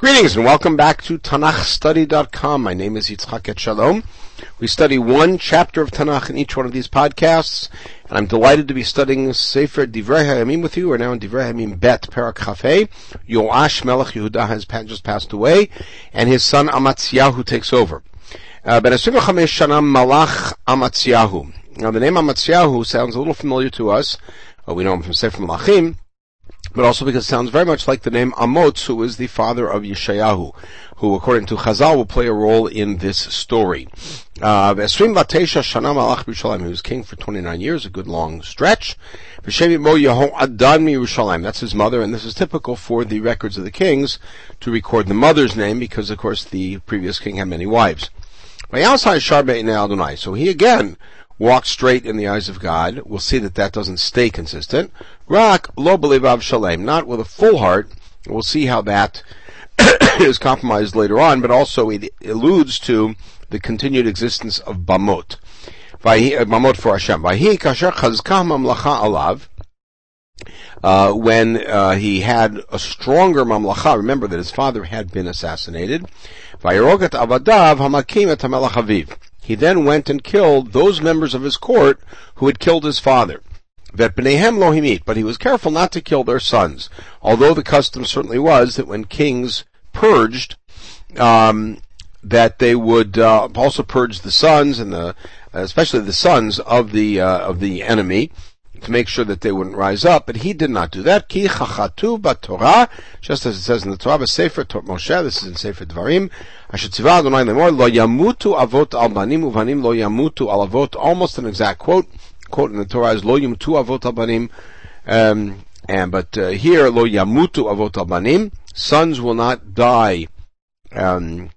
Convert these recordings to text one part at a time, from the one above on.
Greetings and welcome back to TanachStudy.com. My name is Yitzchak Etshalom. We study one chapter of Tanakh in each one of these podcasts, and I'm delighted to be studying Sefer Divrei HaYamim with you. We're now in Divrei HaYamim Bet Perak Chafei. Yoash Melech Yehuda has just passed away, and his son Amatzyahu takes over. Uh, ben Malach Amatzyahu. Now the name Amatzyahu sounds a little familiar to us. Uh, we know him from Sefer Malachim but also because it sounds very much like the name Amotz, who is the father of Yeshayahu, who, according to Chazal, will play a role in this story. Uh, he was king for 29 years, a good long stretch. That's his mother, and this is typical for the records of the kings to record the mother's name, because, of course, the previous king had many wives. So he again walk straight in the eyes of God. We'll see that that doesn't stay consistent. Rak lo belivav shalem, not with a full heart. We'll see how that is compromised later on, but also it alludes to the continued existence of bamot. Uh, bamot for Hashem. Vahi kasher mamlacha alav. Uh, when uh, he had a stronger mamlacha, remember that his father had been assassinated. He then went and killed those members of his court who had killed his father. That B'nehem lohimit, but he was careful not to kill their sons, although the custom certainly was that when kings purged, um, that they would uh, also purge the sons and the, especially the sons of the uh, of the enemy, to make sure that they wouldn't rise up, but he did not do that. Ki chachatu Torah, just as it says in the Torah, Sefer Moshe, this is in Sefer Dvarim, Asher tzivah Adonai lemor, lo yamutu avot al banim, uvanim lo yamutu al avot, almost an exact quote, quote in the Torah is lo yamutu avot al banim, um, and, but uh, here, lo yamutu avot al banim, sons will not die, um,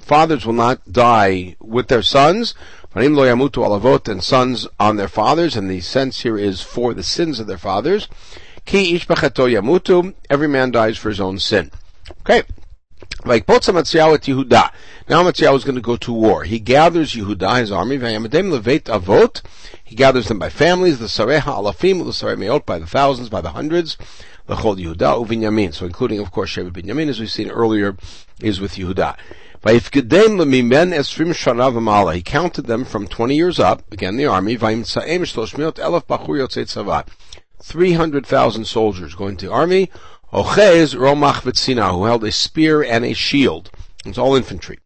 fathers will not die with their sons, Panim lo yamutu alavot and sons on their fathers, and the sense here is for the sins of their fathers. Ki ish yamutu, every man dies for his own sin. Okay. Like. Now Matziyahu is going to go to war. He gathers Yehuda, his army, Avot. He gathers them by families, the Sareha Alafim, the Sareh Meot, by the thousands, by the hundreds. The Chol Yehuda, Uvinyamin. So including, of course, Shevet Binyamin, as we've seen earlier, is with Yehuda. He counted them from 20 years up, again the army, 300,000 soldiers going to the army, Ochez Romach Vitsina, who held a spear and a shield. It's all infantry.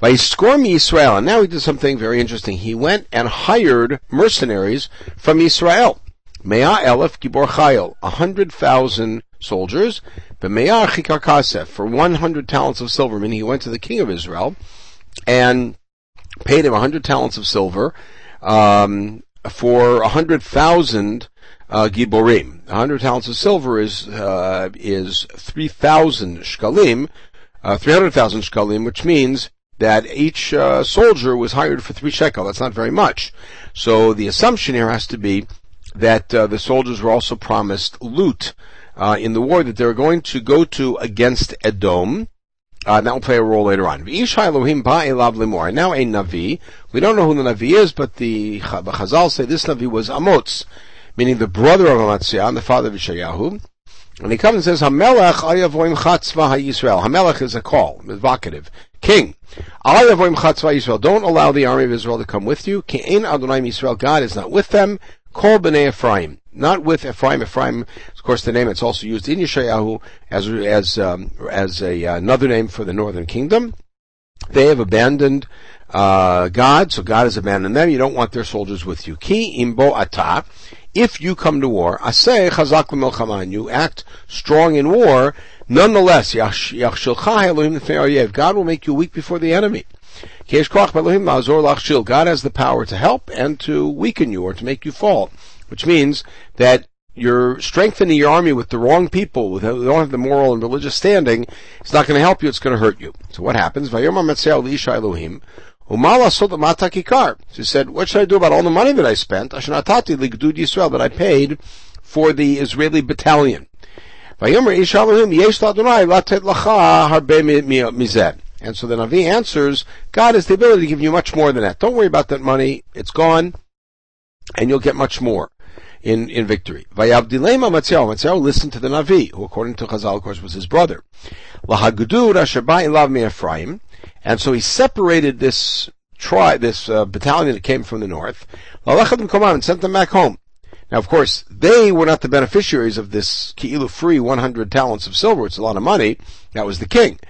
Vaiskormi Israel, and now he did something very interesting. He went and hired mercenaries from Israel. Mea Elef Gibor Chayil, a hundred thousand soldiers, B'meyar chikar kasef, for 100 talents of silver, meaning he went to the king of Israel and paid him a 100 talents of silver um, for 100,000 uh, giborim. 100 talents of silver is uh, is 3,000 shkalim, uh, 300,000 shkalim, which means that each uh, soldier was hired for three shekel. That's not very much. So the assumption here has to be that uh, the soldiers were also promised loot uh, in the war that they're going to go to against Edom. Uh, that will play a role later on. Now a Navi. We don't know who the Navi is, but the, Chazal say this Navi was Amotz, meaning the brother of Amatzia and the father of Yeshayahu. And he comes and says, Hamelech ayavoim chatzva ha-Yisrael. Hamelech is a call, evocative. King. Ayavoim chatzva Yisrael. Don't allow the army of Israel to come with you. Ke'en Adonai Yisrael. God is not with them. Call b'nei Ephraim not with Ephraim. Ephraim, of course, the name it's also used in Yeshayahu as as um, as a, uh, another name for the northern kingdom. They have abandoned uh, God, so God has abandoned them. You don't want their soldiers with you. Ki imbo ata. If you come to war, I aseh chazak l'melchama, you act strong in war. Nonetheless, God will make you weak before the enemy. God has the power to help and to weaken you or to make you fall which means that you're strengthening your army with the wrong people, who don't have the moral and religious standing, it's not going to help you, it's going to hurt you. So what happens? She said, what should I do about all the money that I spent? that I paid for the Israeli battalion. And so the Navi answers, God has the ability to give you much more than that. Don't worry about that money. It's gone, and you'll get much more. in, in victory. Vayavdilema listened to the Navi, who according to Chazal, of course, was his brother. And so he separated this tri- this uh, battalion that came from the north, and sent them back home. Now, of course, they were not the beneficiaries of this Ki'ilu free 100 talents of silver. It's a lot of money. That was the king.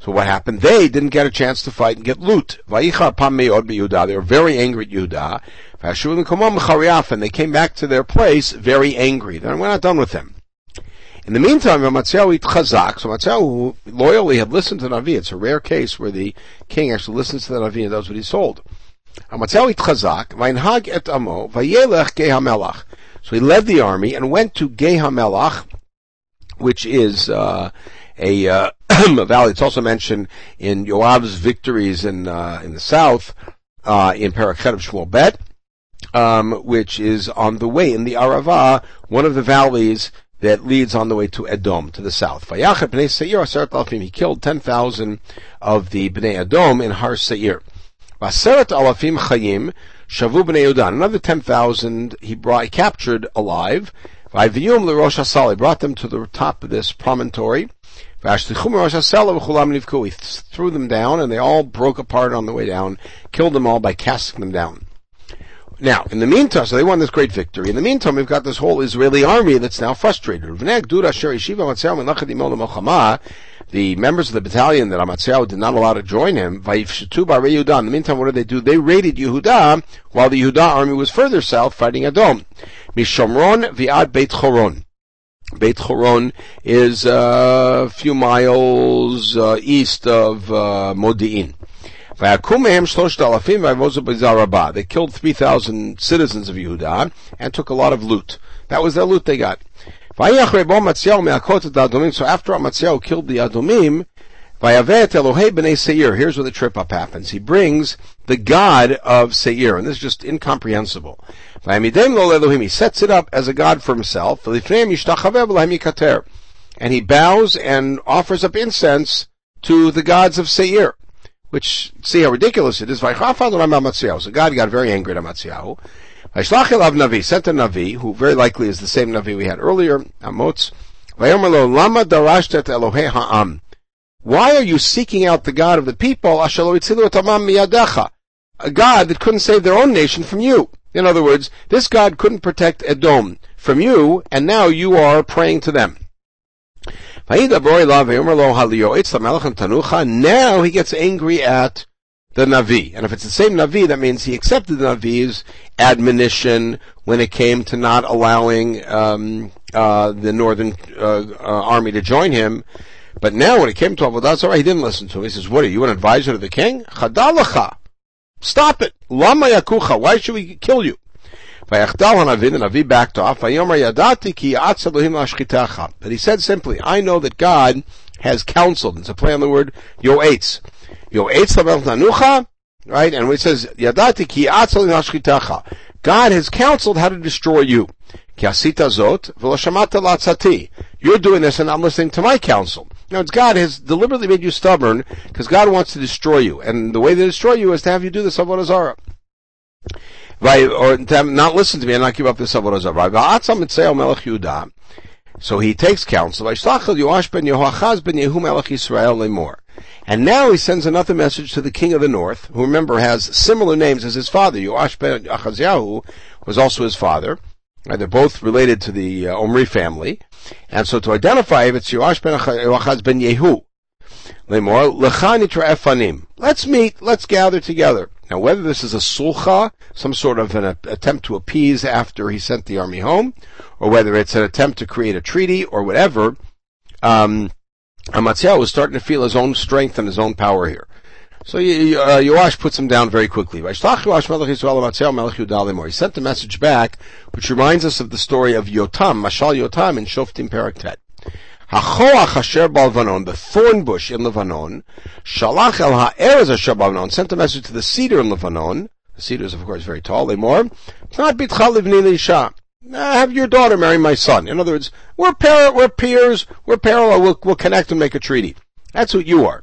So what happened? They didn't get a chance to fight and get loot. They were very angry at Yehuda. And they came back to their place very angry. Then we're not done with them. In the meantime, Amatziyahu Chazak, so Amatziyahu loyally had listened to Navi. It's a rare case where the king actually listens to the Navi and does what he's told. Amatziyahu Chazak, Vainhag et Amo, Vayelech Gehamelach. So he led the army and went to Gehamelach, which is uh, a, uh, a valley. It's also mentioned in Yoav's victories in uh, in the south, uh, in Parakhet of Shmuel Bet, um, which is on the way in the Arava, one of the valleys that leads on the way to Edom, to the south. He killed 10,000 of the Bnei Edom in Har Seir. alafim chayim shavu Bnei Yudan. Another 10,000 he brought, he captured alive. Vayviyum l'rosh hasal. He brought them to the top of this promontory. He threw them down and they all broke apart on the way down, killed them all by casting them down. Now, in the meantime, so they won this great victory. In the meantime, we've got this whole Israeli army that's now frustrated. The members of the battalion that Amatziyahu did not allow to join him, in the meantime, what did they do? They raided Yehuda while the Yehuda army was further south fighting Edom. Mishomron viad Beit Choron. Beit Choron is uh, a few miles uh, east of uh, Modi'in. They killed 3,000 citizens of Yehuda and took a lot of loot. That was their loot they got. So after Amatziyahu killed the Adomim, Here's where the trip up happens. He brings the God of Seir, and this is just incomprehensible. He sets it up as a God for himself, and he bows and offers up incense to the gods of Seir which see how ridiculous it is. So God got very angry at Amatziyahu. Navi sent a Navi, who very likely is the same Navi we had earlier, Amotz. Lama darashtet Elohe ha'am. Why are you seeking out the God of the people, a God that couldn't save their own nation from you? In other words, this God couldn't protect Edom from you, and now you are praying to them. Now he gets angry at the Navi. And if it's the same Navi, that means he accepted the Navi's admonition when it came to not allowing um, uh, the northern uh, uh, army to join him. But now when it came to Avodah Zarah, he didn't listen to him. He says, what are you, an advisor to the king? Chadalacha. Stop it. Lama. Why should we kill you? Backed off. But he said simply, I know that God has counseled. It's a play on the word yoetz. Yoetz nanucha, right? And when it says Yadati ki lashchitecha, God has counseled how to destroy you. You're doing this and I'm listening to my counsel. Now, it's God has deliberately made you stubborn because God wants to destroy you. And the way to destroy you is to have you do this Avodah Zarah or not listen to me and not give up the Avodah. So he takes counsel. And now he sends another message to the king of the north, who remember has similar names as his father. Yoash ben Achaziahu was also his father. they're both related to the uh, Omri family. And so to identify if it's Yoash ben Achaz ben Yehu, Let's meet, let's gather together. Now, whether this is a sulcha, some sort of an attempt to appease after he sent the army home, or whether it's an attempt to create a treaty, or whatever, um, Amatziyahu was starting to feel his own strength and his own power here. So uh, puts him down very quickly. He sent the message back, which reminds us of the story of Yotam, Mashal Yotam in Shoftim Paraktet. Hachoach asher balvanon, the thorn bush in Lebanon, shalach el ha'erez asher balvanon, sent a message to the cedar in Lebanon. The cedar is, of course, very tall. Lemor, not bitcha livni. Have your daughter marry my son. In other words, we're par- we're peers, we're parallel, we'll, we'll connect and make a treaty. That's what you are.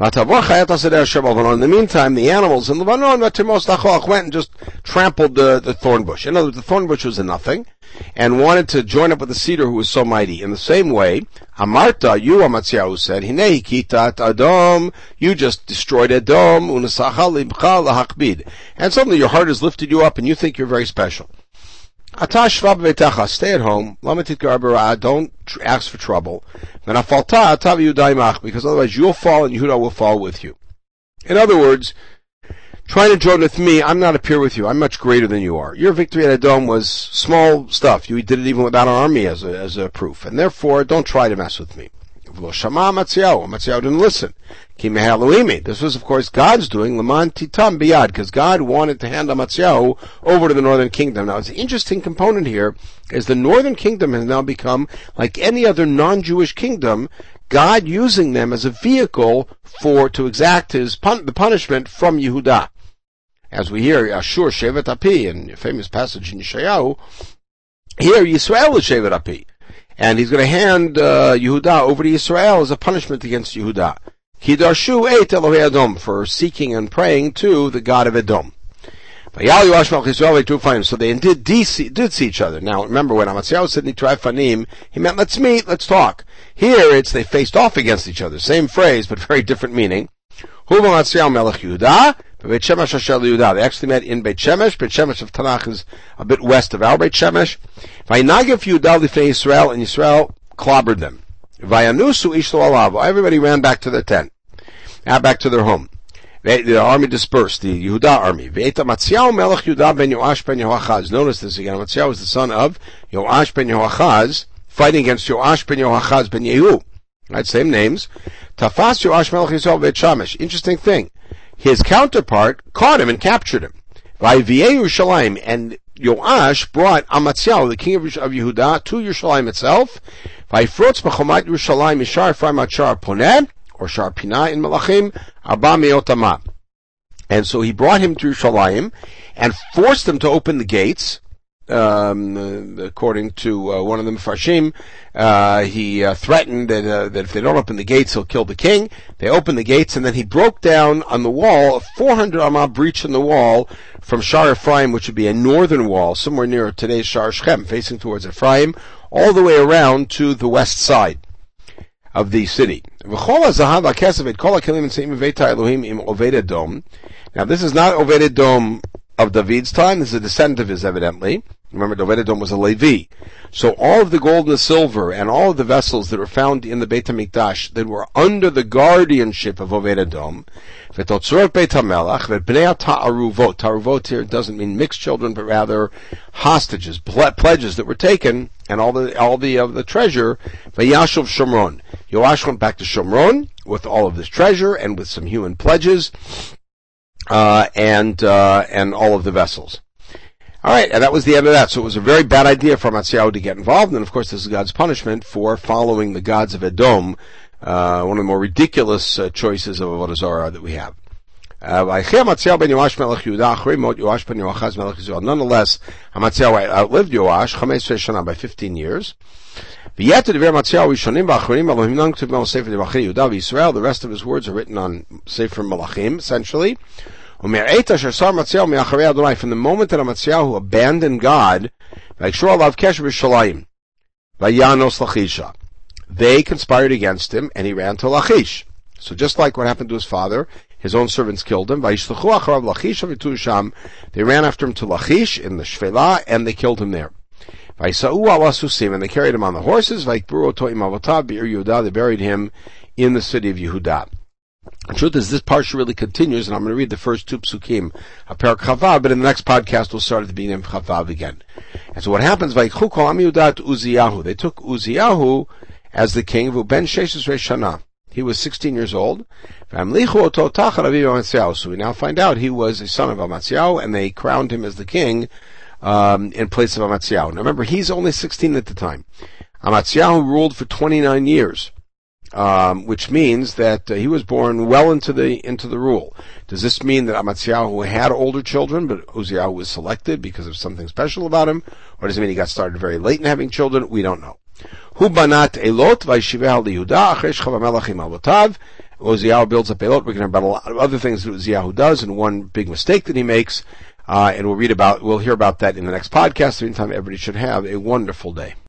In the meantime, the animals in Lebanon went and just trampled the, the thorn bush. In other words, the thorn bush was a nothing, and wanted to join up with the cedar who was so mighty. In the same way, Amarta, you Amatziahu said, Hinei kitat Adom, you just destroyed Edom, and suddenly your heart has lifted you up and you think you're very special. Stay at home. Don't ask for trouble. Because otherwise you'll fall and Yehuda will fall with you. In other words, trying to join with me, I'm not a peer with you. I'm much greater than you are. Your victory at Edom was small stuff. You did it even without an army as a, as a proof. And therefore, don't try to mess with me. Matziyahu. Matziyahu didn't listen. This was, of course, God's doing, Laman Titam Biyad, because God wanted to hand Amatziyahu over to the northern kingdom. Now, it's an interesting component here, is the northern kingdom has now become, like any other non-Jewish kingdom, God using them as a vehicle for, to exact his, pun, the punishment from Yehuda. As we hear, Ashur Shevet Api, in a famous passage in Yeshayahu, here Yisrael is Shevet Api and he's going to hand uh, Yehuda over to Israel as a punishment against Yehuda. Kidarshu eit Elohei Edom for seeking and praying to the God of Edom. So they did, did see each other. Now remember when Amatziyahu said Nitrafanim, he meant let's meet, let's talk. Here it's they faced off against each other. Same phrase, but very different meaning. Beit Shemesh Asher. They actually met in Beit Shemesh. Beit Shemesh of Tanakh is a bit west of our Beit Shemesh. Vaynagif Yehuda Lifnei Israel, and Israel clobbered them. Vayanusu Alav. Everybody ran back to their tent, now back to their home. The army dispersed, the Yehuda army. Ve'eta Matziyahu Melech Yehuda ben Yoash ben Yoachaz. Notice this again. Matziyahu was the son of Yoash ben Yoachaz, fighting against Yoash ben Yoachaz ben Yehu. Right, same names. Tafas Yoash Melech Yisrael Beit Shemesh. Interesting thing his counterpart caught him and captured him. And Yoash brought Amatziyahu, the king of, Yehuda, to Yerushalayim itself. Or Shar Pinah in Malachim, Abba Meotama. And so he brought him to Yerushalayim and forced him to open the gates um, according to uh, one of the Mepharshim, uh, he uh, threatened that, uh, that if they don't open the gates, he'll kill the king. They opened the gates, and then he broke down on the wall a 400 amah breach in the wall from Shar Ephraim, which would be a northern wall, somewhere near today's Shar Shechem, facing towards Ephraim, all the way around to the west side of the city. Now this is not Oved Edom of David's time. Is a descendant of his, evidently. Remember, Dovededom was a Levi. So all of the gold and the silver and all of the vessels that were found in the Beit HaMikdash that were under the guardianship of Ovededom, V'totzorot Beit HaMelech, V'bnei Ta'aruvot. Ta'aruvot here doesn't mean mixed children, but rather hostages, pledges that were taken, and all the, all the, of the treasure, V'yashuv Shomron. Yoash went back to Shomron with all of this treasure and with some human pledges, uh, and, uh, and all of the vessels. All right, and that was the end of that. So it was a very bad idea for Matziyahu to get involved, and of course this is God's punishment for following the gods of Edom, uh, one of the more ridiculous uh, choices of Avodah Zarah that we have. Uh, Nonetheless, Amatziyahu outlived Yoash, by 15 years. The rest of his words are written on Sefer Malachim, essentially. From the moment that Amatziyahu abandoned God, they conspired against him, and he ran to Lachish. So just like what happened to his father, his own servants killed him. They ran after him to Lachish in the Shvela, and they killed him there. And they carried him on the horses. They buried him in the city of Yehuda. The truth is, this parsha really continues, and I'm going to read the first two psukim, parak chavav, but in the next podcast we'll start at the beginning of chavav again. And so what happens. They took Uziyahu as the king, of ben sheshes. He was 16 years old. So we now find out he was a son of Amatziyahu, and they crowned him as the king um, in place of Amatziyahu. Now remember, he's only 16 at the time. Amatziyahu ruled for 29 years um, which means that uh, he was born well into the into the rule. Does this mean that Amatziyahu had older children, but Uziyahu was selected because of something special about him, or does it mean he got started very late in having children? We don't know. Hu banat elot vayshiveh al Yehuda achesh. Uziyahu builds up Elot. To hear about a lot of other things that Uziyahu does, and one big mistake that he makes. Uh, and we'll read about, we'll hear about that in the next podcast. In the meantime, everybody should have a wonderful day.